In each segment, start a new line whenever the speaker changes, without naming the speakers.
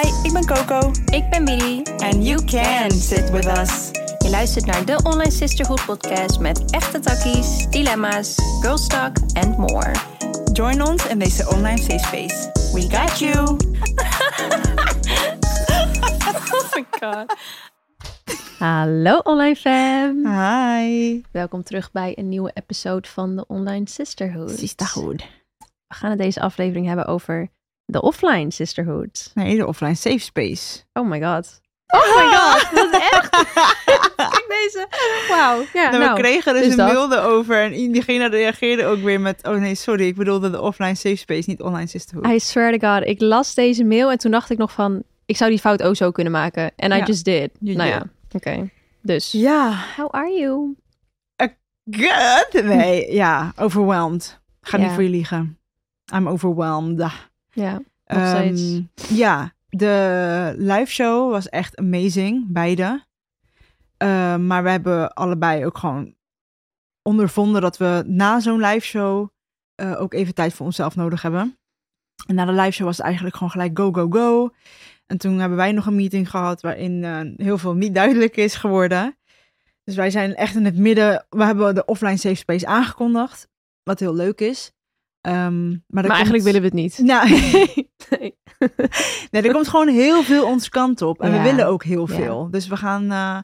Hi, ik ben Coco.
Ik ben Billy.
And you can sit with us.
Je luistert naar de Online Sisterhood podcast met echte takkies, dilemma's, girl talk and more.
Join ons in deze online safe space. We got you.
oh my god. Hallo online fam.
Hi.
Welkom terug bij een nieuwe episode van de Online Sisterhood.
Sisterhood.
We gaan het deze aflevering hebben over de offline sisterhood.
Nee, de offline safe space.
Oh my god. Oh my god, wat echt? Kijk deze. Wauw. Ja,
nou,
nou,
we kregen dus,
dus
een
dat.
mail erover en diegene reageerde ook weer met... Oh nee, sorry, ik bedoelde de offline safe space, niet online sisterhood.
I swear to god, ik las deze mail en toen dacht ik nog van, ik zou die fout ook zo kunnen maken. En I
Ja,
just did.
you
nou
did.
ja, oké. Dus,
Ja,
how are you?
good. Nee, ja, overwhelmed. Ga niet voor je liegen. I'm overwhelmed.
Ja, nog
Ehm. Ja, de live show was echt amazing, beide. Ehm, maar we hebben allebei ook gewoon ondervonden dat we na zo'n live show eh, ook even tijd voor onszelf nodig hebben. En na de live show was het eigenlijk gewoon gelijk go, go, go. En toen hebben wij nog een meeting gehad waarin eh, heel veel niet duidelijk is geworden. Dus wij zijn echt in het midden. We hebben de offline safe space aangekondigd, wat heel leuk is. Ehm, maar
Maar eigenlijk willen we het niet.
Nou,
Nee.
Nee, er komt gewoon heel veel onze kant op. En
Ja.
we willen ook heel
Ja.
veel. Dus we gaan, eh,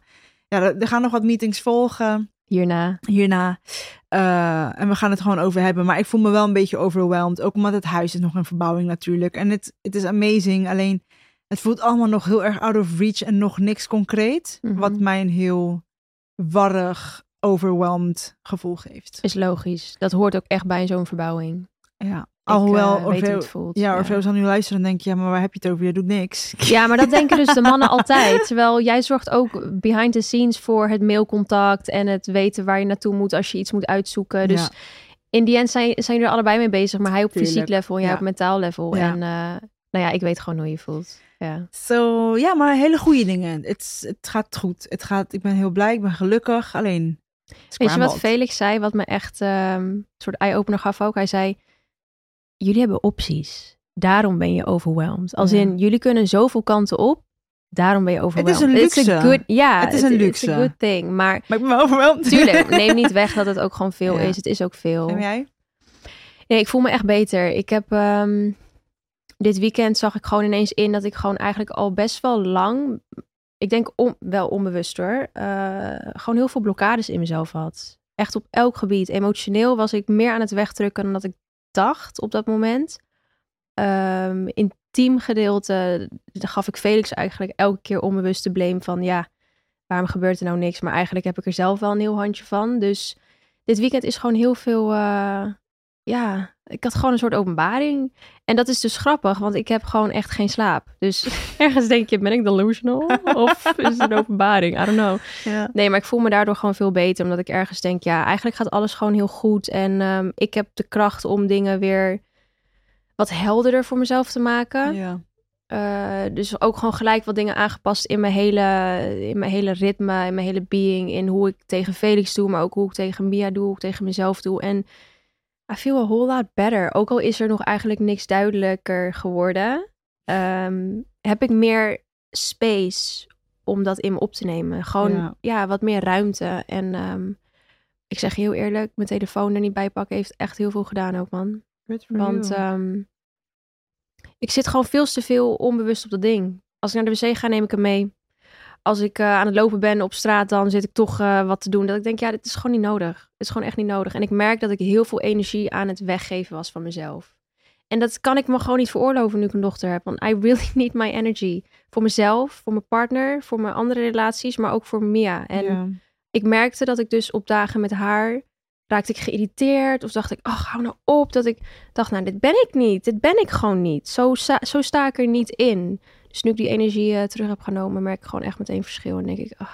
ja, er gaan nog wat meetings volgen
Hierna.
hierna. Eh, en we gaan het gewoon over hebben. Maar ik voel me wel een beetje overwhelmed. Ook omdat het huis is nog een verbouwing natuurlijk. En het, het is amazing. Alleen het voelt allemaal nog heel erg out of reach en nog niks concreet.
Mhm.
Wat mij een heel warrig, overwhelmed gevoel geeft.
Is logisch. Dat hoort ook echt bij zo'n verbouwing.
Ja.
Ik,
Alhoewel,
weet hoe
Orfeo,
het voelt.
ja,
ja.
Orfeo zal nu luisteren en denk je, ja, maar waar heb je het over? Je doet niks.
Ja, maar dat denken dus de mannen altijd. Terwijl jij zorgt ook behind the scenes voor het mailcontact en het weten waar je naartoe moet als je iets moet uitzoeken. Dus
Ja.
in die end zijn, zijn jullie er allebei mee bezig, maar hij op
Tuurlijk,
fysiek level en jij
ja.
op mentaal level.
Ja.
En eh, nou ja, ik weet gewoon hoe je voelt. Ja.
Zo, ja, maar hele goede dingen. Het, het gaat goed. Het gaat, ik ben heel blij, ik ben gelukkig. Alleen,
Weet je wat. Felix zei, wat me echt ehm, een soort eye-opener gaf ook? Hij zei, jullie hebben opties. Daarom ben je overwhelmed. Als
Ja.
in, jullie kunnen zoveel kanten op. Daarom ben je overwhelmed.
een
It's a
luxe.
good, ja,
Het is een
it's
luxe.
a good thing. Maar
Maar ik ben wel overweldigd.
Tuurlijk, neem niet weg dat het ook gewoon veel
Ja.
is. Het is ook veel.
En jij?
Nee, ik voel me echt beter. Ik heb ehm, dit weekend zag ik gewoon ineens in dat ik gewoon eigenlijk al best wel lang, ik denk on- wel onbewust hoor, eh, gewoon heel veel blokkades in mezelf had. Echt op elk gebied. Emotioneel was ik meer aan het wegdrukken dan dat ik dacht op dat moment. Ehm intiem gedeelte daar gaf ik Felix eigenlijk elke keer onbewust de blame van ja, waarom gebeurt er nou niks? Maar eigenlijk heb ik er zelf wel een heel handje van. Dus dit weekend is gewoon heel veel, eh, ja, ik had gewoon een soort openbaring. En dat is dus grappig, want ik heb gewoon echt geen slaap. Dus ergens denk je, ben ik delusional? Of is het een openbaring? I don't know.
Ja.
Nee, maar ik voel me daardoor gewoon veel beter. Omdat ik ergens denk, ja, eigenlijk gaat alles gewoon heel goed. En ehm, ik heb de kracht om dingen weer wat helderder voor mezelf te maken.
ja.
Eh, dus ook gewoon gelijk wat dingen aangepast in mijn, hele, in mijn hele ritme, in mijn hele being. In hoe ik tegen Felix doe, maar ook hoe ik tegen Mia doe, hoe ik tegen mezelf doe. En I feel a whole lot better. Ook al is er nog eigenlijk niks duidelijker geworden, ehm, heb ik meer space om dat in me op te nemen. Gewoon,
Ja.
ja, wat meer ruimte. En ehm, ik zeg heel eerlijk, mijn telefoon er niet bij pakken heeft echt heel veel gedaan ook, man. Want ehm, ik zit gewoon veel te veel onbewust op dat ding. Als ik naar de wc ga, neem ik hem mee. Als ik eh, aan het lopen ben op straat, dan zit ik toch eh, wat te doen. Dat ik denk, ja, dit is gewoon niet nodig. Het is gewoon echt niet nodig. En ik merk dat ik heel veel energie aan het weggeven was van mezelf. En dat kan ik me gewoon niet veroorloven nu ik een dochter heb. Want I really need my energy. Voor mezelf, voor mijn partner, voor mijn andere relaties, maar ook voor Mia. En
ja.
ik merkte dat ik dus op dagen met haar raakte ik geïrriteerd of dacht ik, ach, hou nou op. Dat ik dacht, nou, dit ben ik niet. Dit ben ik gewoon niet. Zo, zo sta ik er niet in. Dus nu ik die energie eh, terug heb genomen, merk ik gewoon echt meteen verschil. En denk ik, ik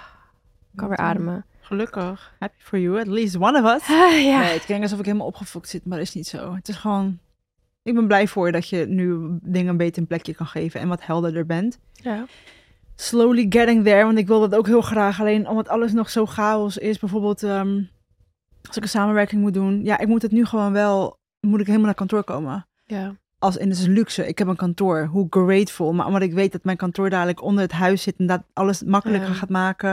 kan weer ademen.
Gelukkig. Happy for you. At least one of us.
Ah, ja.
Nee, het klinkt alsof ik helemaal opgefokt zit, maar dat is niet zo. Het is gewoon... Ik ben blij voor je dat je nu dingen een beetje een plekje kan geven en wat helderder bent.
ja.
Slowly getting there, want ik wil dat ook heel graag. Alleen omdat alles nog zo chaos is, bijvoorbeeld ehm, als ik een samenwerking moet doen. Ja, ik moet het nu gewoon wel, moet ik helemaal naar kantoor komen.
Ja.
Als in het luxe. Ik heb een kantoor. Hoe grateful. Maar omdat ik weet dat mijn kantoor dadelijk onder het huis zit en dat alles makkelijker
Ja.
gaat maken.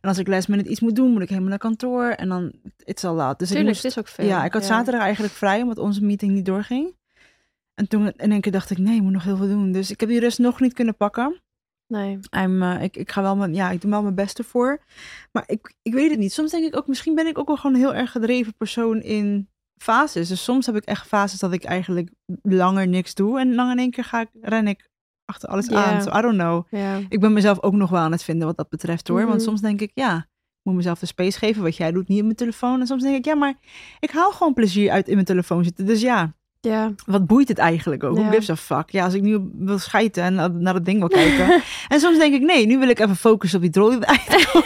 En als ik last minute iets moet doen, moet ik helemaal naar kantoor. En dan, it's a lot. Dus ik
Tuurlijk,
moest,
het is ook veel.
ja, ik had zaterdag eigenlijk vrij, omdat onze meeting niet doorging. En toen in één keer dacht ik, nee, ik moet nog heel veel doen. Dus ik heb die rust nog niet kunnen pakken.
Nee.
I'm, eh, ik, ik ga wel mijn, ja, ik doe wel mijn beste voor. Maar ik, ik weet het niet. Soms denk ik ook, misschien ben ik ook wel gewoon een heel erg gedreven persoon in fases. Dus soms heb ik echt fases dat ik eigenlijk langer niks doe. En dan in één keer ga ik, ren ik achter alles aan. So I don't know. Ik ben mezelf ook nog wel aan het vinden wat dat betreft hoor. Want
Mhm.
soms denk ik, ja, ik moet mezelf de space geven. Wat jij doet, niet op mijn telefoon. En soms denk ik, ja, maar ik haal gewoon plezier uit in mijn telefoon zitten. Dus ja,
Ja.
wat boeit het eigenlijk ook?
Ja.
Who gives a fuck? Ja, als ik nu wil schijten en naar, naar dat ding wil kijken. en soms denk ik, nee, nu wil ik even focussen op die droom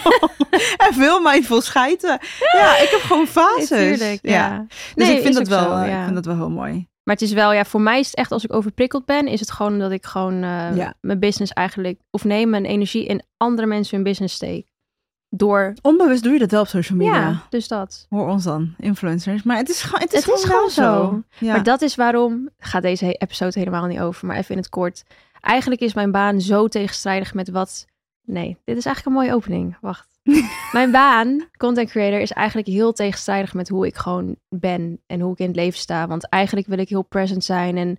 en veel mindful schijten. Ja, ik heb gewoon fases.
Tuurlijk, ja.
Dus
Nee,
ik, vind dat wel,
zo, ja.
ik vind dat wel heel mooi.
Maar het is wel, ja, voor mij is het echt als ik overprikkeld ben, is het gewoon dat ik gewoon eh, mijn business eigenlijk, of nee, mijn energie in andere mensen hun business steek. Door,
Onbewust doe je dat wel op social media.
ja, dus dat.
Hoor ons dan, influencers. Maar het is, gewoon- het is,
Het is
gewoon,
zo.
Ja.
Maar dat is waarom, gaat deze episode helemaal niet over, maar even in het kort. Eigenlijk is mijn baan zo tegenstrijdig met wat, nee, dit is eigenlijk een mooie opening. Wacht. mijn baan, content creator, is eigenlijk heel tegenstrijdig met hoe ik gewoon ben en hoe ik in het leven sta. Want eigenlijk wil ik heel present zijn en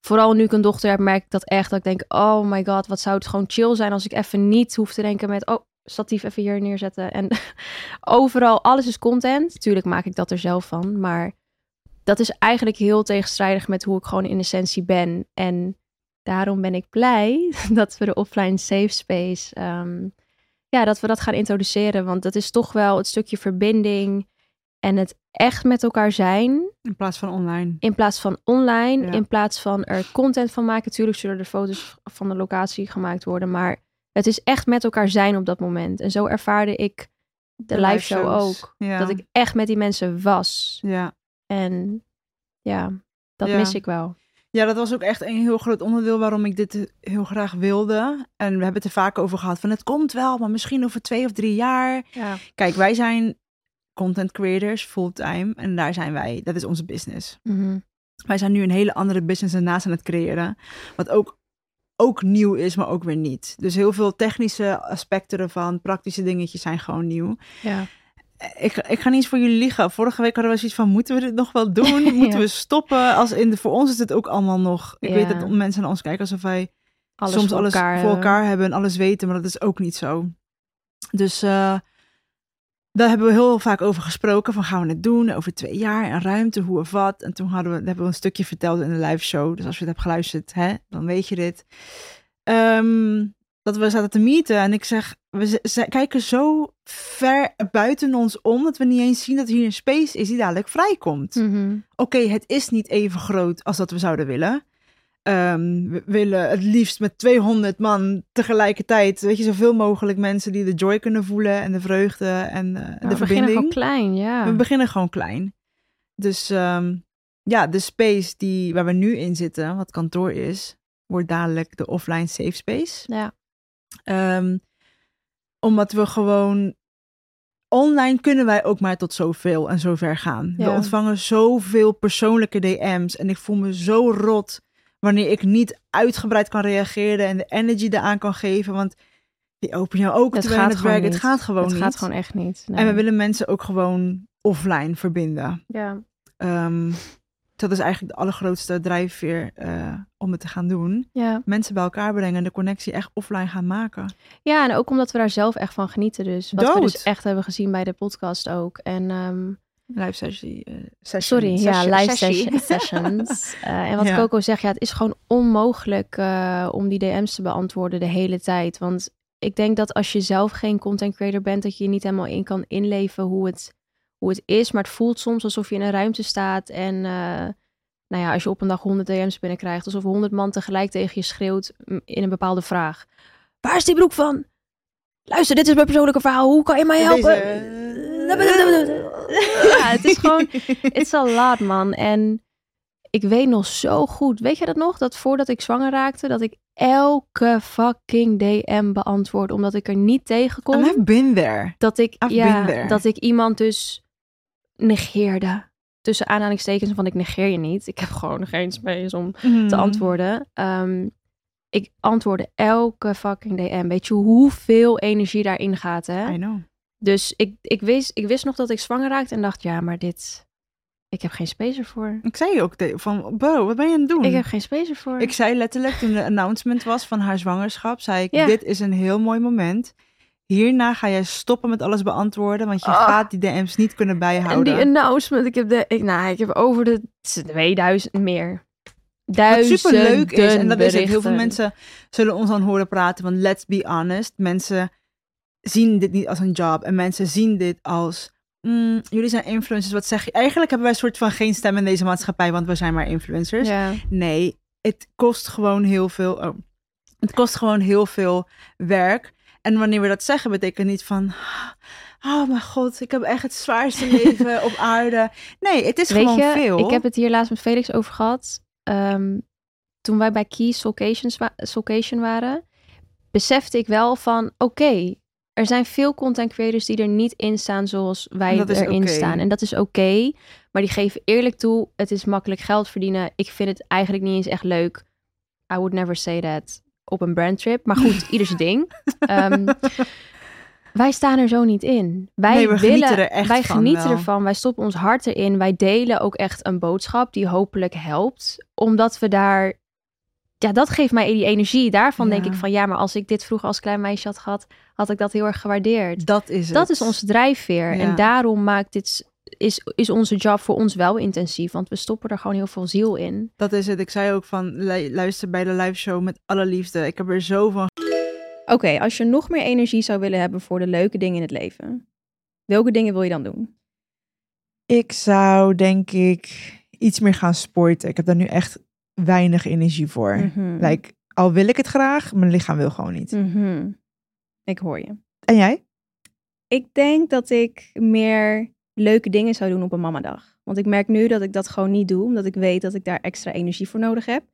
vooral nu ik een dochter heb, merk ik dat echt. Dat ik denk, oh my god, wat zou het gewoon chill zijn als ik even niet hoef te denken met, oh, statief even hier neerzetten. En overal, alles is content. Tuurlijk maak ik dat er zelf van, maar dat is eigenlijk heel tegenstrijdig met hoe ik gewoon in essentie ben. En daarom ben ik blij dat we de offline safe space, ehm, ja, dat we dat gaan introduceren. Want dat is toch wel het stukje verbinding en het echt met elkaar zijn.
In plaats van online.
In plaats van online,
Ja.
in plaats van er content van maken. Tuurlijk zullen er foto's van de locatie gemaakt worden, maar het is echt met elkaar zijn op dat moment. En zo ervaarde ik de, live show ook.
Ja.
Dat ik echt met die mensen was.
ja.
En ja, dat
Ja.
mis ik wel.
ja, dat was ook echt een heel groot onderdeel waarom ik dit heel graag wilde. En we hebben het er vaak over gehad van het komt wel, maar misschien over twee of drie jaar.
Ja.
Kijk, wij zijn content creators fulltime en daar zijn wij. Dat is onze business.
Mhm.
Wij zijn nu een hele andere business ernaast aan het creëren. Wat ook, ook nieuw is, maar ook weer niet. Dus heel veel technische aspecten ervan, praktische dingetjes zijn gewoon nieuw.
ja.
Ik, ik ga niet eens voor jullie liegen. Vorige week hadden we zoiets van, moeten we dit nog wel doen? Moeten
Ja.
we stoppen? Als in de, voor ons is het ook allemaal nog... Ik
Ja.
weet dat mensen naar ons kijken alsof wij
Alles
soms
voor
alles
elkaar
voor
hebben.
elkaar hebben en alles weten, maar dat is ook niet zo. Dus eh, daar hebben we heel vaak over gesproken. Van gaan we het doen over twee jaar en ruimte, hoe of wat. En toen hadden we, hebben we een stukje verteld in de live show. Dus als je het hebt geluisterd, hè, dan weet je dit. Ehm, dat we zaten te meeten en ik zeg, we kijken zo ver buiten ons om dat we niet eens zien dat hier een space is die dadelijk vrijkomt
Mhm.
oké, het is niet even groot als dat we zouden willen. Ehm, we willen het liefst met 200 man tegelijkertijd, weet je, zoveel mogelijk mensen die de joy kunnen voelen en de vreugde en eh, de
we beginnen
verbinding.
gewoon klein, ja.
We beginnen gewoon klein. Dus ehm, ja, de space die, waar we nu in zitten, wat kantoor is, wordt dadelijk de offline safe space.
ja.
Ehm, omdat we gewoon. Online kunnen wij ook maar tot zoveel en zover gaan. We ontvangen zoveel persoonlijke DM's. En ik voel me zo rot wanneer ik niet uitgebreid kan reageren en de energy eraan kan geven. Want die open jou ook
Het gaat
het
gewoon niet.
Het gaat gewoon
het
niet.
gaat gewoon echt niet.
En we willen mensen ook gewoon offline verbinden.
Ja.
Ehm, dat is eigenlijk de allergrootste drijfveer eh, om het te gaan doen.
Ja.
Mensen bij elkaar brengen en de connectie echt offline gaan maken.
ja, en ook omdat we daar zelf echt van genieten dus. Wat we dus echt hebben gezien bij de podcast ook. En ehm,
Live sessie. eh, session.
Sorry,
Session.
ja, live session- sessions. Eh, en wat
Ja.
Coco zegt, ja, het is gewoon onmogelijk eh, om die DM's te beantwoorden de hele tijd. Want ik denk dat als je zelf geen content creator bent, dat je je niet helemaal in kan inleven hoe het, hoe het is. Maar het voelt soms alsof je in een ruimte staat en, eh, nou ja, als je op een dag 100 DM's binnenkrijgt, alsof 100 man tegelijk tegen je schreeuwt mm, in een bepaalde vraag. Waar is die broek van? Luister, dit is mijn persoonlijke verhaal. Hoe kan je mij helpen? Ja, het is gewoon, it's a lot, man. En ik weet nog zo goed, weet je dat nog? Dat voordat ik zwanger raakte, dat ik elke fucking DM beantwoord, omdat ik er niet tegen kon.
I've been there.
Dat ik,
I've
ja,
there.
dat ik iemand dus negeerde. tussen aanhalingstekens, want ik negeer je niet. Ik heb gewoon geen space om
Mhm.
te antwoorden. Ehm, ik antwoordde elke fucking DM. Weet je hoeveel energie daarin gaat, hè?
I know.
Dus ik, ik, wist, ik wist nog dat ik zwanger raakte en dacht, ja, maar dit... Ik heb geen space ervoor.
Ik zei ook van, bro, wat ben je aan het doen?
Ik heb geen space ervoor.
Ik zei letterlijk toen de announcement was van haar zwangerschap, zei ik,
Ja.
dit is een heel mooi moment. Hierna ga jij stoppen met alles beantwoorden, want je
Ah.
gaat die DM's niet kunnen
en
bijhouden.
die announcement, ik heb, de, ik, nou, ik heb over de 2000 meer.
Wat
Duizenden
super leuk is, en dat is het. Heel veel
berichten.
mensen zullen ons dan horen praten, want let's be honest, mensen zien dit niet als een job en mensen zien dit als, mm, jullie zijn influencers, wat zeg je? Eigenlijk hebben wij een soort van geen stem in deze maatschappij, want we zijn maar influencers. Nee, het kost gewoon heel veel. Oh, het kost gewoon heel veel werk. En wanneer we dat zeggen, betekent niet van. Oh mijn god, ik heb echt het zwaarste leven op aarde. Nee, het is
Weet
gewoon
je,
veel.
ik heb het hier laatst met Felix over gehad. Ehm, toen wij bij Key wa- Soulcation waren, besefte ik wel van, oké, er zijn veel content creators die er niet in staan zoals wij erin staan. En dat is oké, maar die geven eerlijk toe, het is makkelijk geld verdienen. Ik vind het eigenlijk niet eens echt leuk. I would never say that op een brandtrip. Maar goed, ieder zijn ding. Ehm, wij staan er zo niet in. Wij
Nee, we
willen,
genieten er echt
wij
van
genieten
wel.
ervan. Wij stoppen ons hart erin. Wij delen ook echt een boodschap die hopelijk helpt. Omdat we daar... Ja, dat geeft mij die energie. Daarvan denk ik van... Ja, maar als ik dit vroeger als klein meisje had gehad... had ik dat heel erg gewaardeerd.
Dat is het.
Dat is onze drijfveer.
Ja.
En daarom maakt dit... Is, is onze job voor ons wel intensief. Want we stoppen er gewoon heel veel ziel in.
Dat is het. Ik zei ook van, lu- luister bij de live show met alle liefde. Ik heb er zo van
Oké, als je nog meer energie zou willen hebben voor de leuke dingen in het leven, welke dingen wil je dan doen?
Ik zou denk ik iets meer gaan sporten. Ik heb daar nu echt weinig energie voor.
Mhm.
Like, al wil ik het graag, mijn lichaam wil gewoon niet.
Mhm. Ik hoor je.
En jij?
Ik denk dat ik meer leuke dingen zou doen op een mamadag. Want ik merk nu dat ik dat gewoon niet doe, omdat ik weet dat ik daar extra energie voor nodig heb.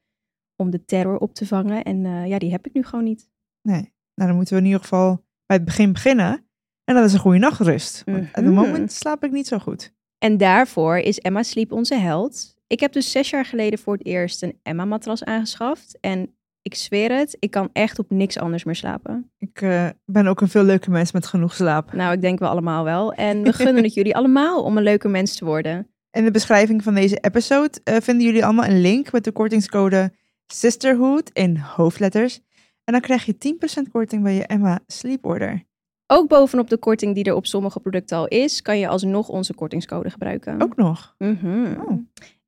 Om de terror op te vangen. En eh, ja, die heb ik nu gewoon niet.
Nee. Nou, dan moeten we in ieder geval bij het begin beginnen. En dat is een goede nachtrust. Want op het
Mhm.
moment slaap ik niet zo goed.
En daarvoor is Emma Sleep onze held. Ik heb dus zes jaar geleden voor het eerst een Emma-matras aangeschaft. En ik zweer het, ik kan echt op niks anders meer slapen.
Ik eh, ben ook een veel leuke mens met genoeg slaap.
Nou, ik denk we allemaal wel. En we gunnen het jullie allemaal om een leuke mens te worden.
In de beschrijving van deze episode eh, vinden jullie allemaal een link met de kortingscode Sisterhood in hoofdletters. En dan krijg je 10% korting bij je Emma Sleep Order.
Ook bovenop de korting die er op sommige producten al is, kan je alsnog onze kortingscode gebruiken.
Ook nog.
Mhm.
Oh.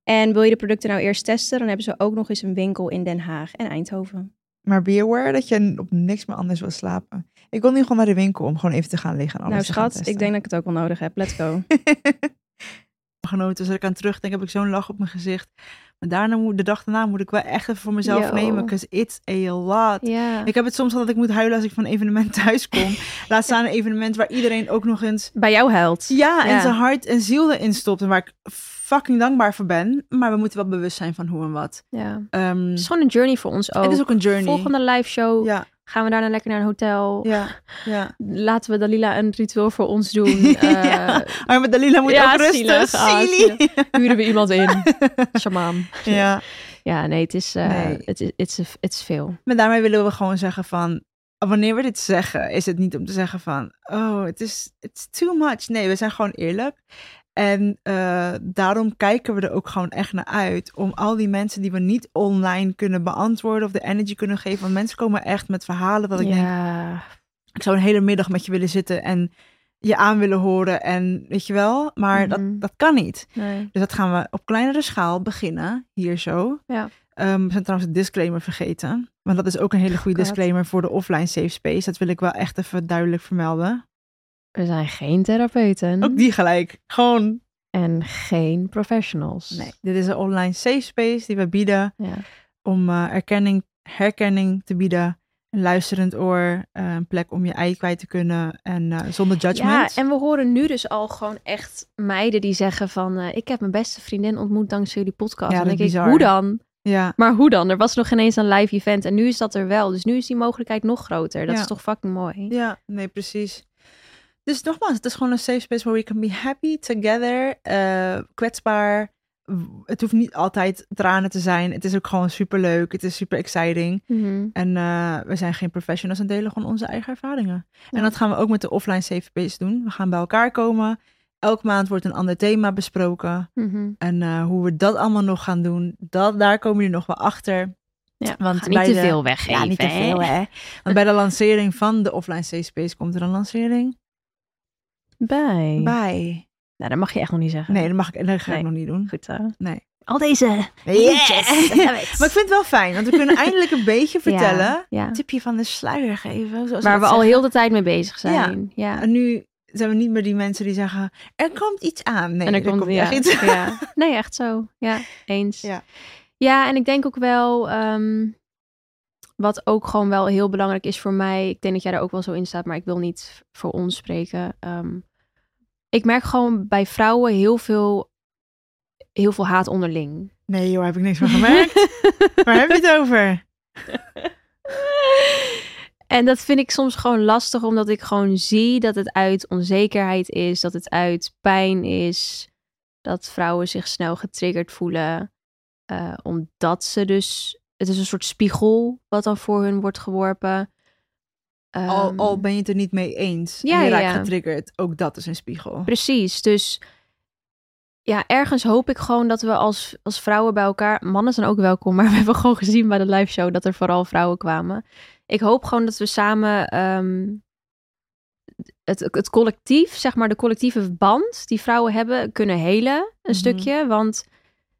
En wil je de producten nou eerst testen, dan hebben ze ook nog eens een winkel in Den Haag en Eindhoven.
Maar be aware dat je op niks meer anders wil slapen. Ik wil nu gewoon naar de winkel om gewoon even te gaan liggen en alles
nou
te gaan
schat, ik denk dat ik het ook wel nodig heb. Let's go.
genoten. Dus als ik aan terugdenk, heb ik zo'n lach op mijn gezicht. Maar daarna moet, de dag daarna moet ik wel echt even voor mezelf
Yo.
nemen. Because it's a lot. Ik heb het soms al dat ik moet huilen als ik van een evenement thuis kom. Laat staan een evenement waar iedereen ook nog eens...
Bij jou huilt.
Ja, en zijn hart en ziel erin stopt. En waar ik fucking dankbaar voor ben. Maar we moeten wel bewust zijn van hoe en wat.
ja.
Ehm,
Het is gewoon een journey voor ons ook.
het is ook een journey.
Volgende live show
Ja,
gaan we daarna lekker naar een hotel.
ja, ja.
Laten we Dalila een ritueel voor ons doen. Eh,
Ja. Maar met Dalila moet
Ja,
ook rusten.
zielig. Ah. Huren we iemand in. Shaman.
ja.
Ja, nee, het is, eh,
Nee.
het is, het is, het is veel.
Maar daarmee willen we gewoon zeggen van... Wanneer we dit zeggen, is het niet om te zeggen van... Oh, het is it's too much. Nee, we zijn gewoon eerlijk. En eh, daarom kijken we er ook gewoon echt naar uit. Om al die mensen die we niet online kunnen beantwoorden... of de energy kunnen geven. Want mensen komen echt met verhalen dat ik denk...
ja,
Ik zou een hele middag met je willen zitten en je aan willen horen. En weet je wel, maar
Mhm.
dat, dat kan niet.
nee.
Dus dat gaan we op kleinere schaal beginnen, hier zo.
Ja.
Ehm, we zijn trouwens de disclaimer vergeten. Want dat is ook een hele goede
God.
disclaimer voor de offline safe space. Dat wil ik wel echt even duidelijk vermelden.
We zijn geen therapeuten.
Ook die gelijk. Gewoon,
En geen professionals.
nee. Dit is een online safe space die we bieden
Ja.
om eh, erkenning, herkenning te bieden. Een luisterend oor, eh, een plek om je ei kwijt te kunnen en eh, zonder
Ja,
judgment.
en we horen nu dus al gewoon echt meiden die zeggen van... ik heb mijn beste vriendin ontmoet dankzij jullie podcast.
Ja,
en dan denk ik,
bizar.
hoe dan?
ja.
Maar hoe dan? Er was nog ineens een live event en nu is dat er wel. Dus nu is die mogelijkheid nog groter. Dat
Ja.
is toch fucking mooi.
Ja, nee, precies. Dus nogmaals, het is gewoon een safe space where we can be happy together. eh, kwetsbaar. Het hoeft niet altijd tranen te zijn. Het is ook gewoon super leuk. Het is super exciting.
Mhm.
En eh, we zijn geen professionals en delen gewoon onze eigen ervaringen.
Ja.
En dat gaan we ook met de offline safe space doen. We gaan bij elkaar komen. Elke maand wordt een ander thema besproken.
Mhm.
En eh, hoe we dat allemaal nog gaan doen, dat, daar komen jullie nog wel achter.
Ja,
Want
niet
bij
te
de-
veel weggeven.
Ja, niet te veel hè. Want bij de lancering van de offline safe space komt er een lancering
Bij.
bij.
Nou, dat mag je echt nog niet zeggen.
Nee, dat, mag ik, dat ga ik nog niet doen.
Goed zo.
Nee.
Al deze.
Yes! Maar ik vind het wel fijn, want we kunnen eindelijk een beetje vertellen.
Ja, ja.
Een tipje van de sluier geven. Zoals
Waar we al heel de tijd mee bezig zijn. Ja.
En nu zijn we niet meer die mensen die zeggen, er komt iets aan. Nee,
en
er
dan komt
komt
ja,
echt iets aan.
ja. Nee, echt zo. Ja, eens.
Ja.
Ja, en ik denk ook wel, ehm, wat ook gewoon wel heel belangrijk is voor mij. Ik denk dat jij daar ook wel zo in staat, maar ik wil niet voor ons spreken. Ehm, ik merk gewoon bij vrouwen heel veel, heel veel haat onderling.
Nee joh, heb ik niks van gemerkt. Waar heb je het over?
En dat vind ik soms gewoon lastig, omdat ik gewoon zie dat het uit onzekerheid is, dat het uit pijn is, dat vrouwen zich snel getriggerd voelen, eh, omdat ze dus, het is een soort spiegel wat dan voor hun wordt geworpen.
Al,
Ehm,
al ben je het er niet mee eens.
Ja,
en je raakt
ja.
getriggerd. Ook dat is een spiegel.
Precies, dus ja, ergens hoop ik gewoon dat we als, als vrouwen bij elkaar, mannen zijn ook welkom, maar we hebben gewoon gezien bij de live show dat er vooral vrouwen kwamen. Ik hoop gewoon dat we samen ehm, het, het collectief, zeg maar de collectieve band die vrouwen hebben, kunnen helen een
Mhm.
stukje, want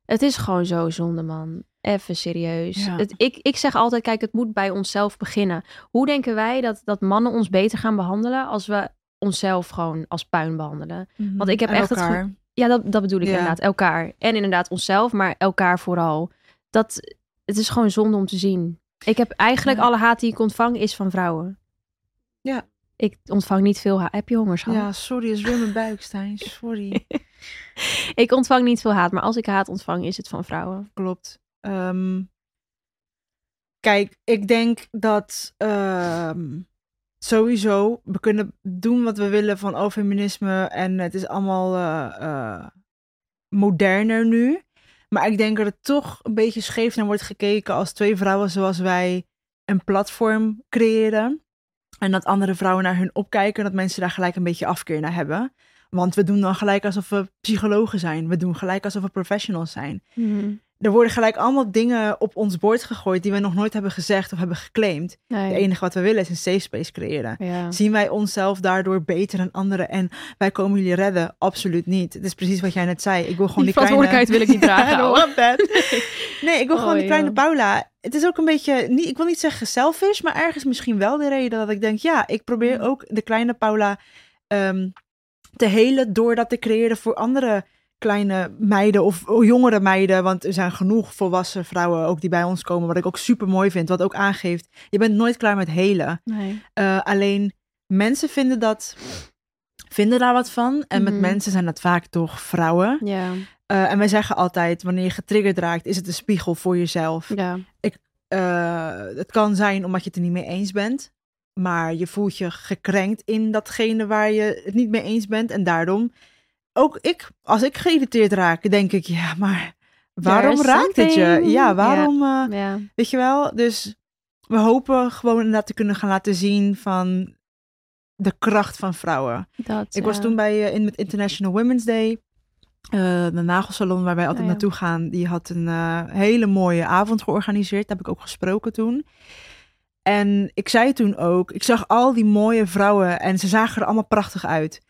het is gewoon zo zonde, man. Even serieus.
Ja.
Het, ik, ik zeg altijd, kijk, het moet bij onszelf beginnen. Hoe denken wij dat, dat mannen ons beter gaan behandelen als we onszelf gewoon als puin behandelen? Want ik heb
Mhm. En
echt het
elkaar.
Ja, dat, dat bedoel ik
Ja.
inderdaad. Elkaar. En inderdaad onszelf, maar elkaar vooral. Dat, het is gewoon zonde om te zien. Ik heb eigenlijk
Ja.
alle haat die ik ontvang is van vrouwen.
Ja.
Ik ontvang niet veel haat. Heb je honger, schat?
Ja, sorry, is weer mijn buik, Stijn. Sorry.
Ik ontvang niet veel haat, maar als ik haat ontvang, is het van vrouwen.
Klopt. Ehm, kijk, ik denk dat ehm, sowieso we kunnen doen wat we willen van oh, feminisme en het is allemaal eh, eh, moderner nu. Maar ik denk dat het toch een beetje scheef naar wordt gekeken als twee vrouwen zoals wij een platform creëren. En dat andere vrouwen naar hun opkijken en dat mensen daar gelijk een beetje afkeer naar hebben. Want we doen dan gelijk alsof we psychologen zijn. We doen gelijk alsof we professionals zijn. Er worden gelijk allemaal dingen op ons bord gegooid die we nog nooit hebben gezegd of hebben geclaimd.
Nee.
Het enige wat we willen is een safe space creëren.
Ja.
Zien wij onszelf daardoor beter dan anderen en wij komen jullie redden? Absoluut niet. Het is precies wat jij net zei. Ik wil gewoon
Die
die, kleine...
verantwoordelijkheid wil ik niet dragen.
Nee, ik wil
Oh,
gewoon die kleine
joh.
Paula. Het is ook een beetje, niet, ik wil niet zeggen selfish, maar ergens misschien wel de reden dat ik denk, ja, ik probeer
Mm.
ook de kleine Paula ehm, te helen door dat te creëren voor andere kleine meiden of jongere meiden. Want er zijn genoeg volwassen vrouwen ook die bij ons komen, wat ik ook super mooi vind. Wat ook aangeeft, je bent nooit klaar met helen.
Nee.
Eh, alleen mensen vinden dat, vinden daar wat van. En
Mhm.
met mensen zijn dat vaak toch vrouwen.
Ja.
Eh, en wij zeggen altijd, wanneer je getriggerd raakt, is het een spiegel voor jezelf.
Ja.
Eh, het kan zijn omdat je het er niet mee eens bent. Maar je voelt je gekrenkt in datgene waar je het niet mee eens bent. En daarom, ook ik, als ik geïrriteerd raak, denk ik, ja, maar waarom raakt het je? Ja, waarom, eh, weet je wel? Dus we hopen gewoon inderdaad te kunnen gaan laten zien van de kracht van vrouwen.
Dat,
Ik was toen bij eh, in met International Women's Day. Eh, de nagelsalon waar wij altijd
Oh ja.
naartoe gaan, die had een hele mooie avond georganiseerd. Daar heb ik ook gesproken toen. En ik zei toen ook, ik zag al die mooie vrouwen en ze zagen er allemaal prachtig uit.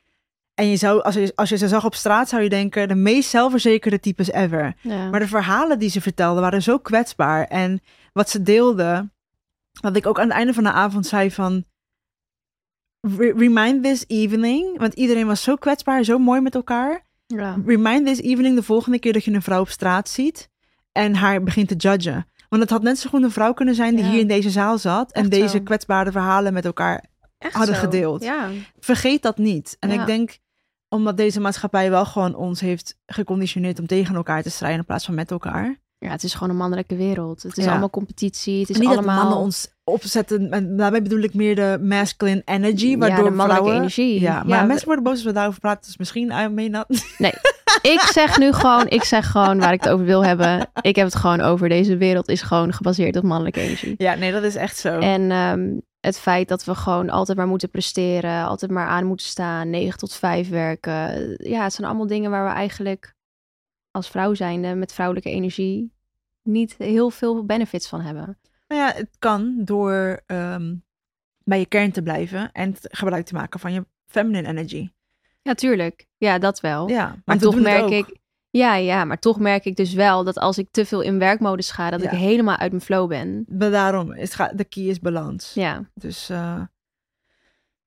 En je zou, als je, als je ze zag op straat, zou je denken, de meest zelfverzekerde types ever.
Ja.
Maar de verhalen die ze vertelden waren zo kwetsbaar. En wat ze deelden, dat ik ook aan het einde van de avond zei van... "Re- Remind this evening, want iedereen was zo kwetsbaar, zo mooi met elkaar.
ja.
Remind this evening de volgende keer dat je een vrouw op straat ziet en haar begint te judgen. Want het had net zo goed een vrouw kunnen zijn die
Ja.
hier in deze zaal zat en
Echt
deze
zo.
kwetsbare verhalen met elkaar
Echt
hadden
zo.
gedeeld.
Ja.
Vergeet dat niet. En ik denk, omdat deze maatschappij wel gewoon ons heeft geconditioneerd om tegen elkaar te strijden in plaats van met elkaar.
Ja, het is gewoon een mannelijke wereld. Het is
Ja.
allemaal competitie. Het is
niet
allemaal
dat mannen ons opzetten. En daarmee bedoel ik meer de masculine energy. Waardoor
ja, de mannelijke
vrouwen,
energie.
Ja, maar mensen worden boos als we daarover praten. Dus misschien I may not.
ik zeg nu gewoon, ik zeg gewoon waar ik het over wil hebben. Ik heb het gewoon over deze wereld is gewoon gebaseerd op mannelijke energie.
Ja, nee, dat is echt zo.
En ehm, het feit dat we gewoon altijd maar moeten presteren, altijd maar aan moeten staan, 9 tot 5 werken. Ja, het zijn allemaal dingen waar we eigenlijk als vrouw zijnde met vrouwelijke energie niet heel veel benefits van hebben.
Nou ja, het kan door ehm, bij je kern te blijven en gebruik te maken van je feminine energy.
Ja, tuurlijk. Ja, dat wel.
Ja, maar
toch merk ik. Ja, ja, maar toch merk ik dus wel dat als ik te veel in werkmodus ga, dat
Ja.
ik helemaal uit mijn flow ben.
Maar daarom is de key is balans.
Ja,
Dus eh,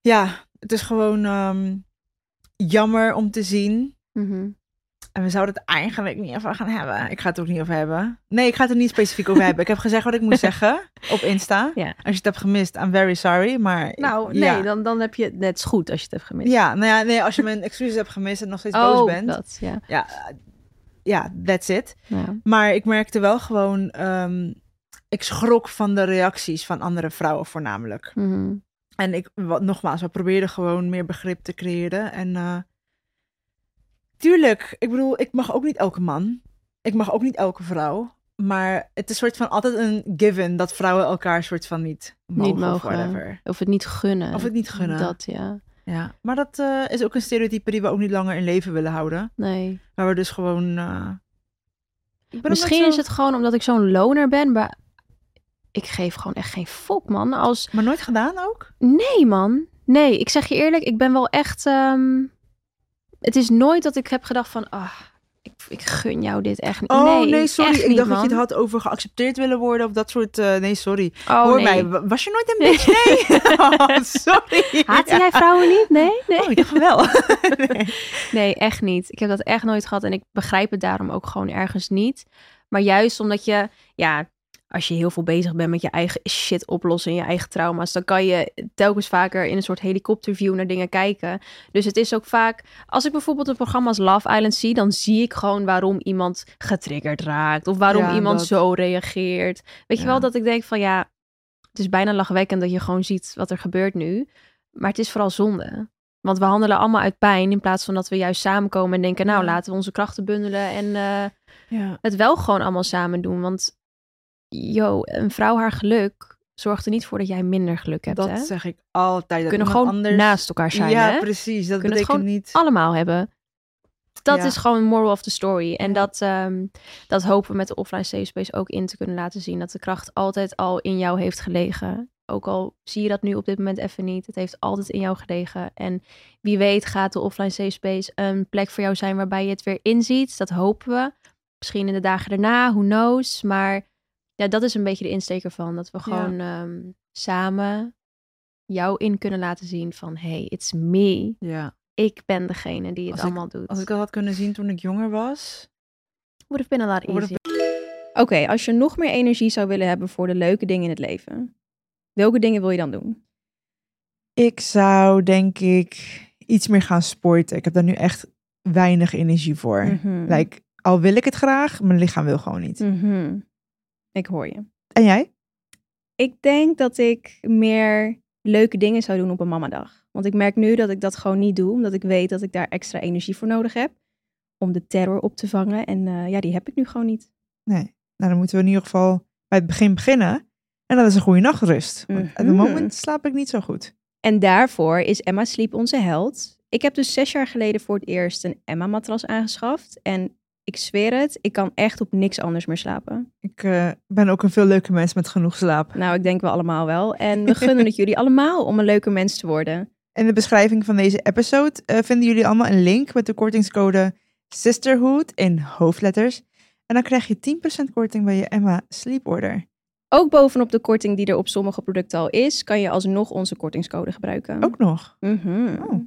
ja, het is gewoon ehm, jammer om te zien.
mhm.
En we zouden het eigenlijk niet over gaan hebben. Ik ga het ook niet over hebben. Nee, ik ga het er niet specifiek over hebben. Ik heb gezegd wat ik moest zeggen op Insta.
Ja.
Als je het hebt gemist, I'm very sorry. Maar
Nou, nee, dan, dan heb je het net goed als je het hebt gemist.
Ja, nou ja, nee, als je mijn excuses hebt gemist en nog steeds boos
oh,
bent.
dat, ja.
Ja, ja, that's it.
ja.
Maar ik merkte wel gewoon, ehm, ik schrok van de reacties van andere vrouwen voornamelijk.
Mhm.
En ik, wat, nogmaals, we probeerden gewoon meer begrip te creëren. En eh, tuurlijk, ik bedoel, ik mag ook niet elke man. Ik mag ook niet elke vrouw. Maar het is soort van altijd een given dat vrouwen elkaar soort van niet mogen.
Niet mogen.
Of.
Of het niet gunnen.
of het niet gunnen.
Dat, ja.
Ja. Maar dat eh, is ook een stereotype die we ook niet langer in leven willen houden.
Nee.
Waar we dus gewoon... eh,
Misschien is het gewoon omdat ik zo'n loner ben, maar ik geef gewoon echt geen fok, man. Als...
Maar nooit gedaan ook?
Nee, man. Nee, ik zeg je eerlijk, ik ben wel echt... ehm, Het is nooit dat ik heb gedacht van, ah, ik gun jou dit echt niet.
Oh nee,
nee,
sorry. Ik
niet,
dacht dat je het had over geaccepteerd willen worden of dat soort... eh, nee, sorry.
Oh,
Hoor
nee.
mij, wa- was je nooit een bitch? Nee. oh, sorry.
Haatte jij vrouwen niet? Nee? Nee.
Oh, ik dacht wel. nee.
Nee, echt niet. Ik heb dat echt nooit gehad en ik begrijp het daarom ook gewoon ergens niet. Maar juist omdat je, ja, als je heel veel bezig bent met je eigen shit oplossen en je eigen trauma's, dan kan je telkens vaker in een soort helikopterview naar dingen kijken. Dus het is ook vaak, als ik bijvoorbeeld een programma als Love Island zie, dan zie ik gewoon waarom iemand getriggerd raakt of waarom
Ja,
iemand
dat.
zo reageert. Weet je wel dat ik denk van ja, het is bijna lachwekkend dat je gewoon ziet wat er gebeurt nu. Maar het is vooral zonde. Want we handelen allemaal uit pijn in plaats van dat we juist samenkomen en denken, nou laten we onze krachten bundelen en eh,
Ja.
het wel gewoon allemaal samen doen. Want yo, een vrouw haar geluk zorgt er niet voor dat jij minder geluk hebt.
Dat
hè?
zeg ik altijd.
We
dat
kunnen gewoon
anders...
naast elkaar zijn.
Ja,
hè?
precies. Dat
Kunnen het
betekent niet...
Allemaal hebben. Dat
Ja.
is gewoon moral of the story. En dat, ehm, dat hopen we met de offline safe space ook in te kunnen laten zien. Dat de kracht altijd al in jou heeft gelegen. Ook al zie je dat nu op dit moment even niet. Het heeft altijd in jou gelegen. En wie weet gaat de offline safe space een plek voor jou zijn waarbij je het weer inziet. Dat hopen we. Misschien in de dagen daarna, who knows. Maar ja, dat is een beetje de insteek ervan. Dat we
Ja.
gewoon ehm, samen jou in kunnen laten zien van... Hey, it's me.
Ja.
Ik ben degene die het
Als ik-
allemaal doet.
Als ik dat had kunnen zien toen ik jonger was...
Would have been a lot easier.
Oké, als je nog meer energie zou willen hebben voor de leuke dingen in het leven, welke dingen wil je dan doen?
Ik zou denk ik iets meer gaan sporten. Ik heb daar nu echt weinig energie voor.
Mhm.
Like, al wil ik het graag, mijn lichaam wil gewoon niet.
Mhm. Ik hoor je.
En jij?
Ik denk dat ik meer leuke dingen zou doen op een mamadag. Want ik merk nu dat ik dat gewoon niet doe, omdat ik weet dat ik daar extra energie voor nodig heb. Om de terror op te vangen. En eh, ja, die heb ik nu gewoon niet.
Nee. Nou, dan moeten we in ieder geval bij het begin beginnen. En dat is een goede nachtrust. Op het
Mhm.
moment slaap ik niet zo goed.
En daarvoor is Emma Sleep onze held. Ik heb dus zes jaar geleden voor het eerst een Emma-matras aangeschaft. En ik zweer het, ik kan echt op niks anders meer slapen.
Ik eh, ben ook een veel leuke mens met genoeg slaap.
Nou, ik denk we allemaal wel. En we gunnen het jullie allemaal om een leuke mens te worden.
In de beschrijving van deze episode eh, vinden jullie allemaal een link met de kortingscode Sisterhood in hoofdletters. En dan krijg je 10% korting bij je Emma Sleep Order.
Ook bovenop de korting die er op sommige producten al is, kan je alsnog onze kortingscode gebruiken.
Ook nog.
Mhm.
Oh.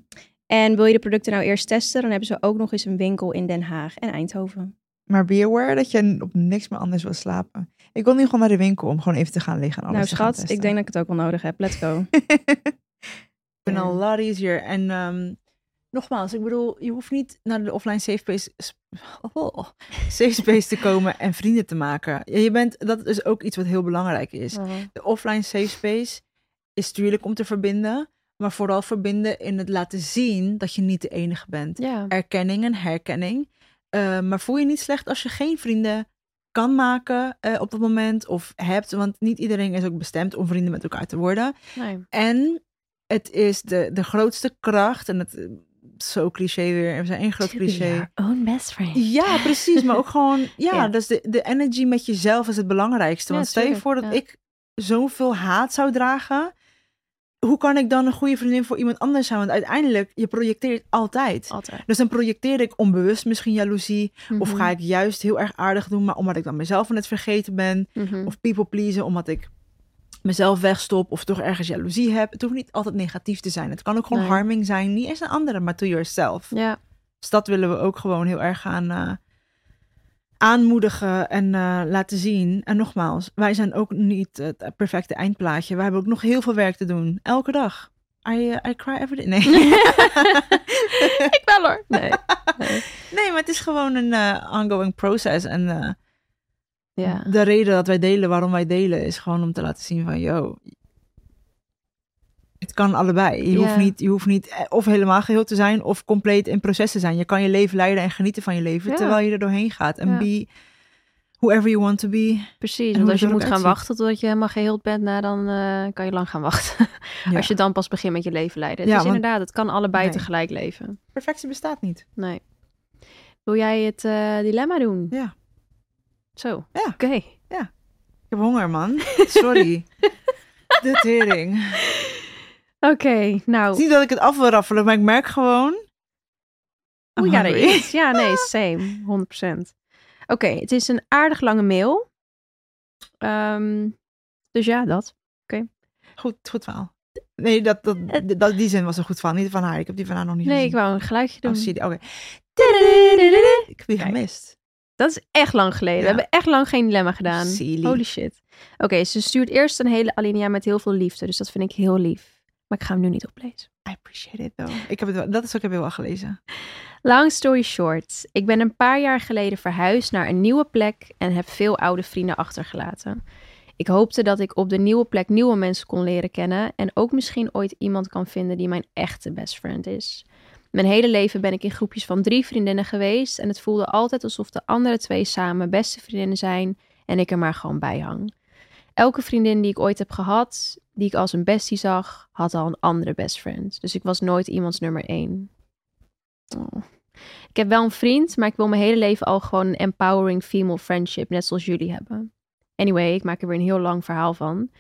En wil je de producten nou eerst testen, dan hebben ze ook nog eens een winkel in Den Haag en Eindhoven.
Maar be aware dat je op niks meer anders wil slapen. Ik wil nu gewoon naar de winkel om gewoon even te gaan liggen en alles
nou
te gaan
schat, ik denk dat ik het ook wel nodig heb. Let's go.
been a lot easier. En ehm, nogmaals, ik bedoel, je hoeft niet naar de offline safe space, oh, safe space te komen en vrienden te maken. Je bent, dat is ook iets wat heel belangrijk is. De offline safe space is natuurlijk om te verbinden, maar vooral verbinden in het laten zien dat je niet de enige bent.
Ja.
Erkenning en herkenning. Eh, maar voel je niet slecht als je geen vrienden kan maken eh, op dat moment of hebt, want niet iedereen is ook bestemd om vrienden met elkaar te worden.
Nee.
En het is de, de grootste kracht, en het eh, zo cliché weer, we zijn één groot cliché.
Own best friend.
Ja, precies. Maar ook gewoon, ja,
Ja.
dus de, de energy met jezelf is het belangrijkste.
Ja,
Want stel je voor dat
ja.
ik zoveel haat zou dragen. Hoe kan ik dan een goede vriendin voor iemand anders zijn? Want uiteindelijk, je projecteert altijd.
Altijd.
Dus dan projecteer ik onbewust misschien jaloezie. Of
Mhm.
ga ik juist heel erg aardig doen, maar omdat ik dan mezelf aan het vergeten ben.
Mhm.
Of people pleasen, omdat ik mezelf wegstop of toch ergens jaloezie heb. Het hoeft niet altijd negatief te zijn. Het kan ook gewoon
Nee.
harming zijn. Niet eens een andere, maar to yourself.
Ja.
Dus dat willen we ook gewoon heel erg gaan eh, aanmoedigen en eh, laten zien. En nogmaals, wij zijn ook niet het perfecte eindplaatje. We hebben ook nog heel veel werk te doen. Elke dag. I, eh, I cry every day. Nee.
ik wel hoor. Nee. nee.
nee, maar het is gewoon een eh, ongoing process. En
Ja.
de reden dat wij delen, waarom wij delen, is gewoon om te laten zien van, yo, het kan allebei. Je,
Ja.
hoeft niet, je hoeft niet eh, of helemaal geheel te zijn of compleet in proces te zijn. Je kan je leven leiden en genieten van je leven
Ja.
terwijl je er doorheen gaat. En
Ja.
be whoever you want to be.
Precies, want als je moet gaan
uitziet.
wachten totdat je helemaal geheeld bent, nou, dan eh, kan je lang gaan wachten.
Ja.
Als je dan pas begint met je leven leiden. Het
Ja,
is
want-
inderdaad, het kan allebei
Nee.
tegelijk leven.
Perfectie bestaat niet.
Nee. Wil jij het eh, dilemma doen?
Ja.
Zo.
Ja.
Oké.
Ik heb honger, man. Sorry. De tering.
Oké,
Het
nou.
is niet dat ik het af wil raffelen, maar ik merk gewoon...
Hoe ja,
hungry.
is. Ja, nee, same. 100%. Oké, het is een aardig lange mail. Ehm, dus ja, dat.
Goed, goed verhaal. Nee, dat, dat, dat, die zin was een goed verhaal. Niet van haar. Ik heb die van haar nog niet
Nee, ik
gezien.
wou een geluidje doen.
Oh, je die? Oké. Ik heb die gemist.
Dat is echt lang geleden. We hebben echt lang geen dilemma gedaan.
Silly.
Holy shit. Oké, ze stuurt eerst een hele alinea met heel veel liefde. Dus dat vind ik heel lief. Maar ik ga hem nu niet oplezen.
I appreciate it though. Ik heb het wel, dat is ook heb ik wel gelezen.
Long story short. Ik ben een paar jaar geleden verhuisd naar een nieuwe plek en heb veel oude vrienden achtergelaten. Ik hoopte dat ik op de nieuwe plek nieuwe mensen kon leren kennen en ook misschien ooit iemand kan vinden die mijn echte best friend is. Mijn hele leven ben ik in groepjes van drie vriendinnen geweest en het voelde altijd alsof de andere twee samen beste vriendinnen zijn en ik er maar gewoon bij hang. Elke vriendin die ik ooit heb gehad, die ik als een bestie zag, had al een andere best friend. Dus ik was nooit iemands nummer één. Oh. Ik heb wel een vriend, maar ik wil mijn hele leven al gewoon een empowering female friendship, net zoals jullie hebben. Anyway, ik maak er weer een heel lang verhaal van.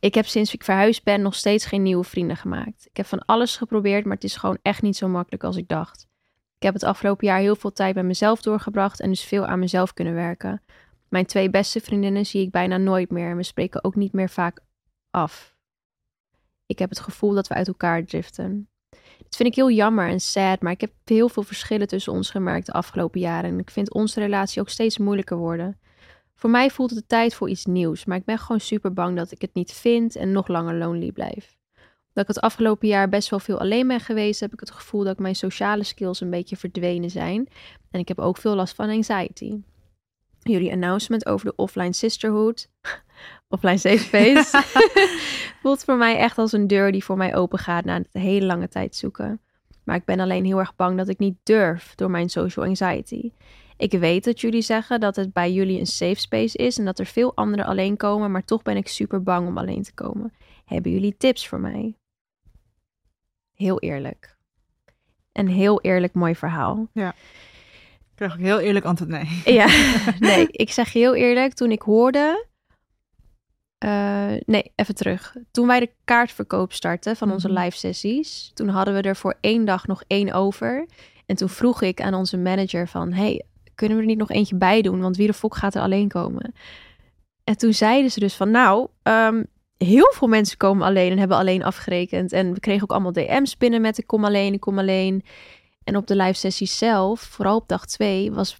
Ik heb sinds ik verhuisd ben nog steeds geen nieuwe vrienden gemaakt. Ik heb van alles geprobeerd, maar het is gewoon echt niet zo makkelijk als ik dacht. Ik heb het afgelopen jaar heel veel tijd bij mezelf doorgebracht en dus veel aan mezelf kunnen werken. Mijn twee beste vriendinnen zie ik bijna nooit meer en we spreken ook niet meer vaak af. Ik heb het gevoel dat we uit elkaar driften. Dat vind ik heel jammer en sad, maar ik heb heel veel verschillen tussen ons gemerkt de afgelopen jaren. En ik vind onze relatie ook steeds moeilijker worden. Voor mij voelt het de tijd voor iets nieuws, maar ik ben gewoon super bang dat ik het niet vind en nog langer lonely blijf. Dat ik het afgelopen jaar best wel veel alleen ben geweest, heb ik het gevoel dat mijn sociale skills een beetje verdwenen zijn. En ik heb ook veel last van anxiety. Jullie announcement over de offline sisterhood, offline safe space, voelt voor mij echt als een deur die voor mij open gaat na een hele lange tijd zoeken. Maar ik ben alleen heel erg bang dat ik niet durf door mijn social anxiety. Ik weet dat jullie zeggen dat het bij jullie een safe space is en dat er veel anderen alleen komen, maar toch ben ik super bang om alleen te komen. Hebben jullie tips voor mij? Heel eerlijk. Een heel eerlijk mooi verhaal.
Ik krijg ook heel eerlijk antwoord nee.
Ja, nee, ik zeg je heel eerlijk, toen ik hoorde. eh, nee, even terug. Toen wij de kaartverkoop startten van onze
Mhm.
live sessies, toen hadden we er voor één dag nog één over. En toen vroeg ik aan onze manager van, hey, kunnen we er niet nog eentje bij doen? Want wie de fok gaat er alleen komen? En toen zeiden ze dus van, nou, ehm, heel veel mensen komen alleen en hebben alleen afgerekend. En we kregen ook allemaal DM's binnen met ik kom alleen, ik kom alleen. En op de live sessie zelf, vooral op dag twee, was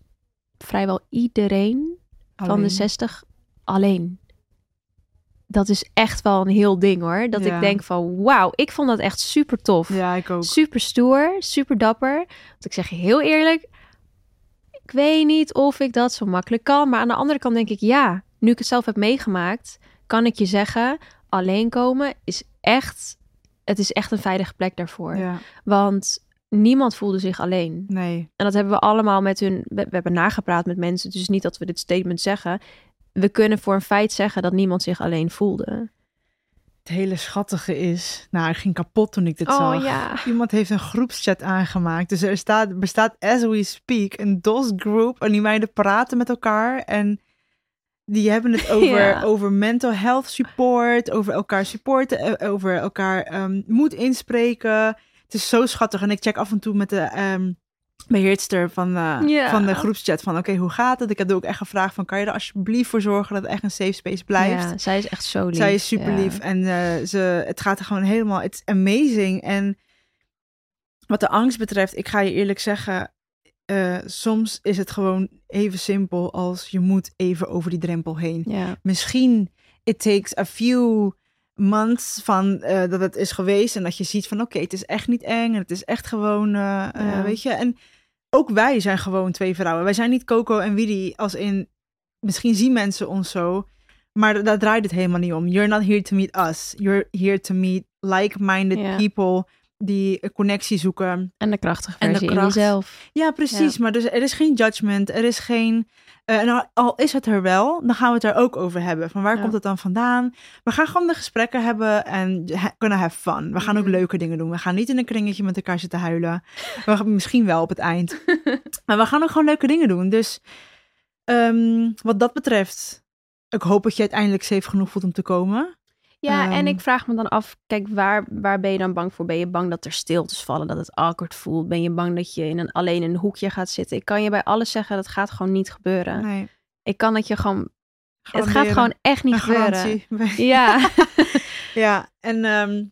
vrijwel iedereen van de
Alleen.
60 alleen. dat is echt wel een heel ding hoor. Dat
Ja.
ik denk van wauw, ik vond dat echt super tof.
Ja, ik ook.
Super stoer, super dapper. Want ik zeg heel eerlijk, ik weet niet of ik dat zo makkelijk kan. Maar aan de andere kant denk ik, ja, nu ik het zelf heb meegemaakt, kan ik je zeggen, alleen komen is echt, het is echt een veilige plek daarvoor.
Ja,
Want niemand voelde zich alleen.
nee.
En dat hebben we allemaal met hun, we, we hebben nagepraat met mensen, dus niet dat we dit statement zeggen. We kunnen voor een feit zeggen dat niemand zich alleen voelde.
Het hele schattige is, nou, ik ging kapot toen ik dit
Oh
zag.
ja.
Iemand heeft een groepschat aangemaakt. Dus er staat, bestaat, as we speak, een DOS group. En die meiden praten met elkaar. En die hebben het over,
Ja.
over mental health support. Over elkaar supporten. eh, Over elkaar ehm, moed inspreken. Het is zo schattig. En ik check af en toe met de ehm, beheerster van,
Ja.
van de groepschat. Van oké, hoe gaat het? Ik heb ook echt gevraagd van... Kan je er alsjeblieft voor zorgen dat het echt een safe space blijft?
Ja, zij is echt zo lief.
Zij is super lief
Ja.
en eh, ze, het gaat er gewoon helemaal, is amazing. En wat de angst betreft, ik ga je eerlijk zeggen, eh, soms is het gewoon even simpel als je moet even over die drempel heen.
Ja.
Misschien it takes a few months van eh, dat het is geweest en dat je ziet van oké, het is echt niet eng en het is echt gewoon, eh, eh, weet je. En ook wij zijn gewoon twee vrouwen. Wij zijn niet Coco en Willy als in, misschien zien mensen ons zo, maar daar draait het helemaal niet om. You're not here to meet us. You're here to meet like-minded
Ja.
people die een connectie zoeken.
En de krachtige
En de
versie in
kracht.
jezelf.
Ja, precies. Maar dus, er is geen judgment. Er is geen. Eh, en al, al is het er wel, dan gaan we het er ook over hebben. Van waar
Ja.
komt het dan vandaan? We gaan gewoon de gesprekken hebben en kunnen have fun. We gaan ook
Mhm.
leuke dingen doen. We gaan niet in een kringetje met elkaar zitten huilen. We gaan misschien wel op het eind. maar we gaan ook gewoon leuke dingen doen. Dus ehm, wat dat betreft, ik hoop dat je uiteindelijk safe genoeg voelt om te komen.
Ja, en
Ehm.
ik vraag me dan af, kijk, waar, waar ben je dan bang voor? Ben je bang dat er stiltes vallen, dat het awkward voelt? Ben je bang dat je in een, alleen in een hoekje gaat zitten? Ik kan je bij alles zeggen, dat gaat gewoon niet gebeuren.
Nee,
Ik kan dat je gewoon, het gaat gewoon echt niet
Een
gebeuren.
garantie.
Ja,
Ja, en ehm,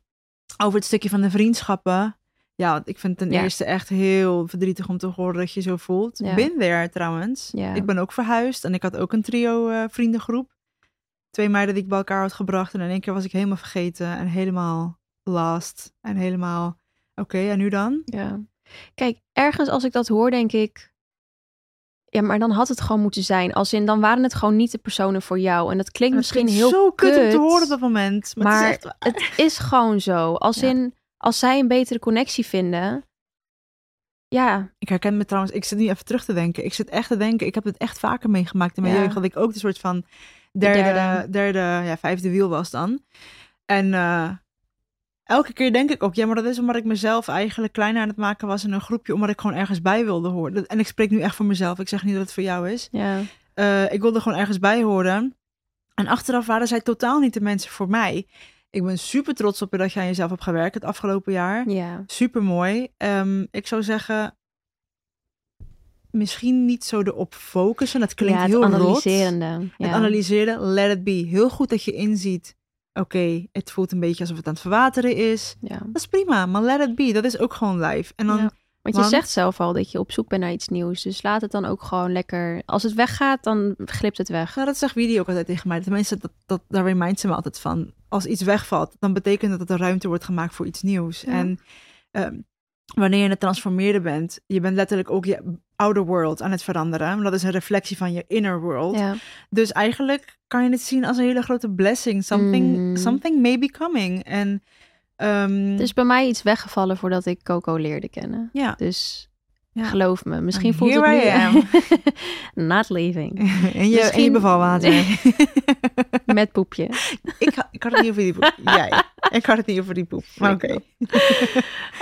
over het stukje van de vriendschappen. Ja, ik vind ten
Ja.
eerste echt heel verdrietig om te horen dat je zo voelt.
Ja.
Bin there trouwens.
Ja.
Ik ben ook verhuisd en ik had ook een trio eh, vriendengroep. Twee meiden die ik bij elkaar had gebracht. En in één keer was ik helemaal vergeten en helemaal lost. En helemaal, oké, en nu dan?
ja. Kijk, ergens als ik dat hoor, denk ik, ja, maar dan had het gewoon moeten zijn. Als in, dan waren het gewoon niet de personen voor jou. En dat klinkt
En
misschien heel
zo kut, om te horen op dat moment. Maar,
maar
het is echt...
het is gewoon zo. Als
Ja.
in, als zij een betere connectie vinden, ja,
Ik herken me trouwens, ik zit nu even terug te denken. Ik zit echt te denken, ik heb het echt vaker meegemaakt in mijn
Ja.
jeugd. Dat ik ook een soort van derde,
derde.
derde, ja, vijfde wiel was dan. En eh, elke keer denk ik ook, ja, maar dat is omdat ik mezelf eigenlijk kleiner aan het maken was in een groepje, omdat ik gewoon ergens bij wilde horen. En ik spreek nu echt voor mezelf. Ik zeg niet dat het voor jou is.
ja,
Eh, ik wilde gewoon ergens bij horen. En achteraf waren zij totaal niet de mensen voor mij. Ik ben super trots op je dat je aan jezelf hebt gewerkt het afgelopen jaar.
ja.
Super mooi. ik zou zeggen, misschien niet zo erop focussen. Dat klinkt
ja, het
heel rot.
analyserende. Ja.
Het analyseren, let it be. Heel goed dat je inziet. Oké, het voelt een beetje alsof het aan het verwateren is.
ja.
Dat is prima, maar let it be. Dat is ook gewoon live. En dan,
Ja. Want je
Want-
zegt zelf al dat je op zoek bent naar iets nieuws. Dus laat het dan ook gewoon lekker... Als het weggaat, dan glipt het weg.
nou, dat zegt Willy ook altijd tegen mij. Tenminste, dat, dat, daar remindt ze me altijd van. Als iets wegvalt, dan betekent dat er ruimte wordt gemaakt voor iets nieuws.
Ja.
En ehm, wanneer je het transformeren bent, je bent letterlijk ook je outer world aan het veranderen. Maar dat is een reflectie van je inner world.
Ja.
Dus eigenlijk kan je het zien als een hele grote blessing. Something,
Mm.
something may be coming. En
Er is bij mij iets weggevallen voordat ik Coco leerde kennen.
ja.
Dus
Ja.
geloof me, misschien voelt het nu...
I
Not leaving.
en je, en je
Misschien-
bevalwater.
Met poepje.
ik, ha- ik had het niet over die poep. Jij. Ik had het niet over die poep. Maar oké.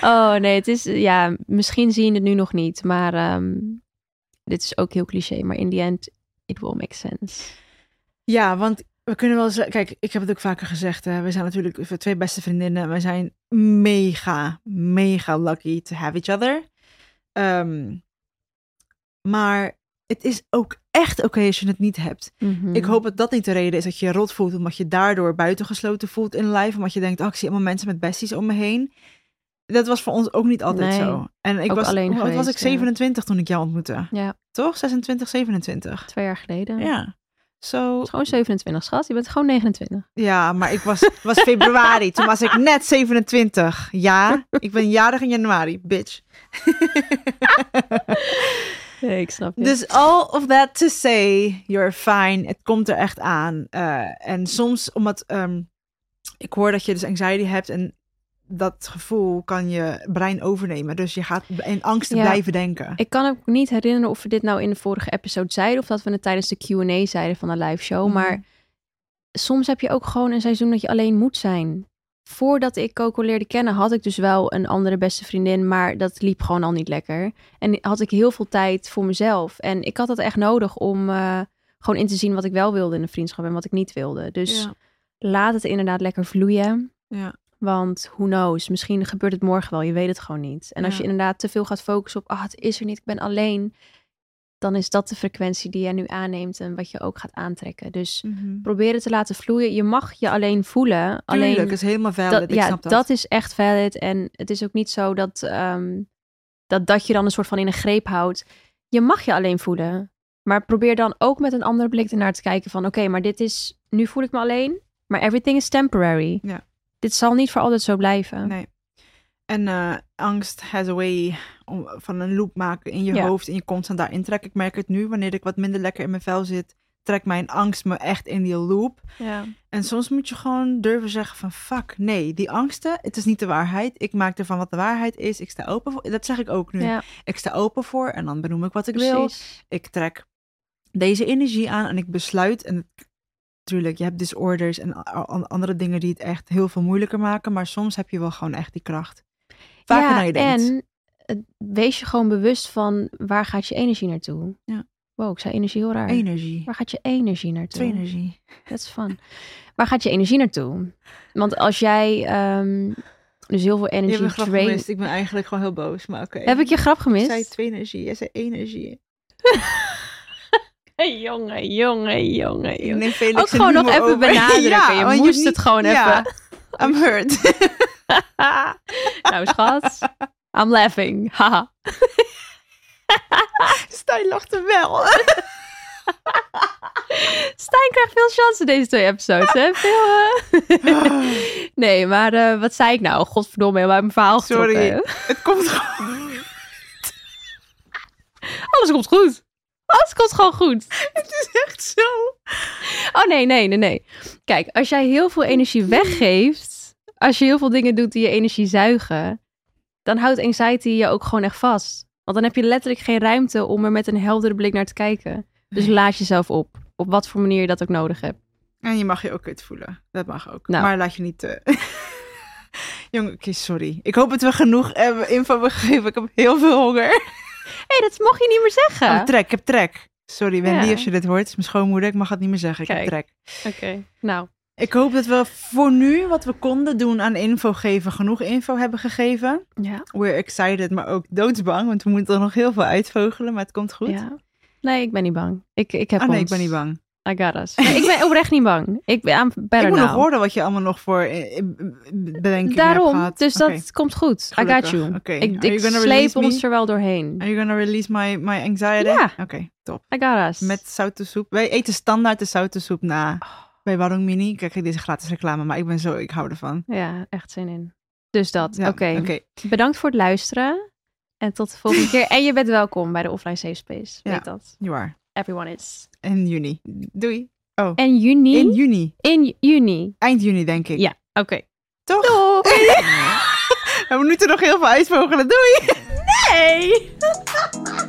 Oh nee, het is... Ja, misschien zie je het nu nog niet. Maar ehm, dit is ook heel cliché. Maar in the end, it will make sense.
Ja, want we kunnen wel zeggen... Kijk, ik heb het ook vaker gezegd. Hè. We zijn natuurlijk we twee beste vriendinnen. We zijn mega, mega lucky to have each other. Ehm, maar het is ook echt oké als je het niet hebt.
Mhm.
Ik hoop dat dat niet de reden is dat je je rot voelt, omdat je daardoor buitengesloten voelt in live, omdat je denkt, oh, ik zie allemaal mensen met besties om me heen. Dat was voor ons ook niet altijd
Nee,
zo. En ik was,
alleen
was ik
ja.
27 toen ik jou ontmoette.
Ja,
Toch? 26, 27.
twee jaar geleden.
Ja. Zo.
Gewoon 27, schat. Je bent gewoon 29.
Ja, maar ik was, was februari. Toen was ik net 27. Ja, ik ben jarig in januari, bitch.
Nee, ik snap.
Dus all of that to say, you're fine. Het komt er echt aan. Eh, en soms, omdat ehm, ik hoor dat je dus anxiety hebt en dat gevoel kan je brein overnemen. Dus je gaat in angsten
Ja.
blijven denken.
Ik kan ook niet herinneren of we dit nou in de vorige episode zeiden... of dat we het tijdens de Q&A zeiden van de live show.
Mhm.
Maar soms heb je ook gewoon een seizoen dat je alleen moet zijn. Voordat ik Coco leerde kennen, had ik dus wel een andere beste vriendin... maar dat liep gewoon al niet lekker. En had ik heel veel tijd voor mezelf. En ik had dat echt nodig om eh, gewoon in te zien... wat ik wel wilde in een vriendschap en wat ik niet wilde. Dus
Ja.
laat het inderdaad lekker vloeien.
Ja.
Want who knows, misschien gebeurt het morgen wel. Je weet het gewoon niet. En als je inderdaad te veel gaat focussen op, ah, het is er niet, ik ben alleen. Dan is dat de frequentie die je nu aanneemt en wat je ook gaat aantrekken. Dus
Mhm.
probeer het te laten vloeien. Je mag je alleen voelen.
Tuurlijk,
alleen
is helemaal valid.
dat,
ik
ja,
snap dat.
dat is echt valid. En het is ook niet zo dat, ehm, dat dat je dan een soort van in een greep houdt. Je mag je alleen voelen. Maar probeer dan ook met een andere blik ernaar te kijken van... oké, maar dit is... Nu voel ik me alleen, maar everything is temporary.
Ja.
Dit zal niet voor altijd zo blijven.
Nee. En eh, angst has a way om, van een loop maken in je
Ja.
hoofd en je constant daarin trek. Ik merk het nu, wanneer ik wat minder lekker in mijn vel zit, trekt mijn angst me echt in die loop.
Ja.
En soms moet je gewoon durven zeggen van fuck, nee, die angsten, het is niet de waarheid. Ik maak ervan wat de waarheid is. Ik sta open voor, dat zeg ik ook nu.
Ja,
Ik sta open voor en dan benoem ik wat ik wil. Ik trek deze energie aan en ik besluit. En natuurlijk, je hebt disorders en andere dingen die het echt heel veel moeilijker maken. Maar soms heb je wel gewoon echt die kracht. Vaker
ja,
dan je denkt.
en wees je gewoon bewust van waar gaat je energie naartoe.
Ja.
Wow, ik zei energie heel raar.
Energie.
Waar gaat je energie naartoe?
Twee energie.
That's fun. Waar gaat je energie naartoe? Want als jij ehm, dus heel veel
Je hebt
energie
grap
drain...
gemist. Ik ben eigenlijk gewoon heel boos, maar oké.
Heb ik je grap
Ik
gemist?
zei twee energie. Jij zei energie.
Jongen, jongen, jongen,
Ik
jongen.
Felix
Ook gewoon nog even
over.
benadrukken.
Ja,
je moest het gewoon
ja,
even.
I'm hurt.
nou, schat. I'm laughing. Haha.
Stijn lachte wel.
Stijn krijgt veel chance in deze twee episodes, hè? Veel, nee, maar eh, wat zei ik nou? Godverdomme, helemaal mijn verhaal
Sorry.
getrokken.
Het komt gewoon.
Alles komt goed. Alles komt gewoon goed.
Het is echt zo.
Oh nee, nee, nee, nee. Kijk, als jij heel veel energie weggeeft, als je heel veel dingen doet die je energie zuigen, dan houdt anxiety je ook gewoon echt vast. Want dan heb je letterlijk geen ruimte om er met een heldere blik naar te kijken. Dus laat jezelf op. Op wat voor manier je dat ook nodig hebt.
En je mag je ook kut voelen. Dat mag ook.
Nou.
Maar laat je niet... eh Jongen, oké, sorry. Ik hoop dat we genoeg hebben, info hebben gegeven. Ik heb heel veel honger.
Hé, hey, dat mocht je niet meer zeggen.
Oh, trek, ik heb trek. Sorry, Wendy,
Ja.
als je dit hoort. Het is mijn schoonmoeder. Ik mag het niet meer zeggen. Ik heb trek.
Oké, nou.
Ik hoop dat we voor nu wat we konden doen aan info geven, genoeg info hebben gegeven.
Ja.
We're excited, maar ook doodsbang. Want we moeten er nog heel veel uitvogelen, maar het komt goed.
ja. Nee, ik ben niet bang. Ik, ik heb
Ah nee,
ons.
ik ben niet bang.
I got us. Nee, ik ben oprecht niet bang. Ik ben I'm better
ik moet nog horen wat je allemaal nog voor eh, eh, bedenkingen hebt
Daarom,
gehad.
dus dat komt goed. I got you.
Oké.
Ik, sleep ons
me?
er wel doorheen.
Are you gonna release my, my anxiety?
Ja.
Oké, top.
I got us.
Met zoute soep. Wij eten standaard de zoute soep na. Bij Warung Mini. Kijk, dit is gratis reclame, maar ik ben zo, ik hou ervan.
Ja, echt zin in. Dus dat.
Ja, Oké.
Bedankt voor het luisteren. En tot de volgende keer. En je bent welkom bij de Offline Safe Space.
Ja.
Weet dat.
You are.
Everyone is.
In juni. Doei.
En juni?
In juni.
In juni.
Eind juni, denk ik.
Ja, oké.
Toch?
Doei!
We moeten nog heel veel uitvogelen. Doei!
Nee!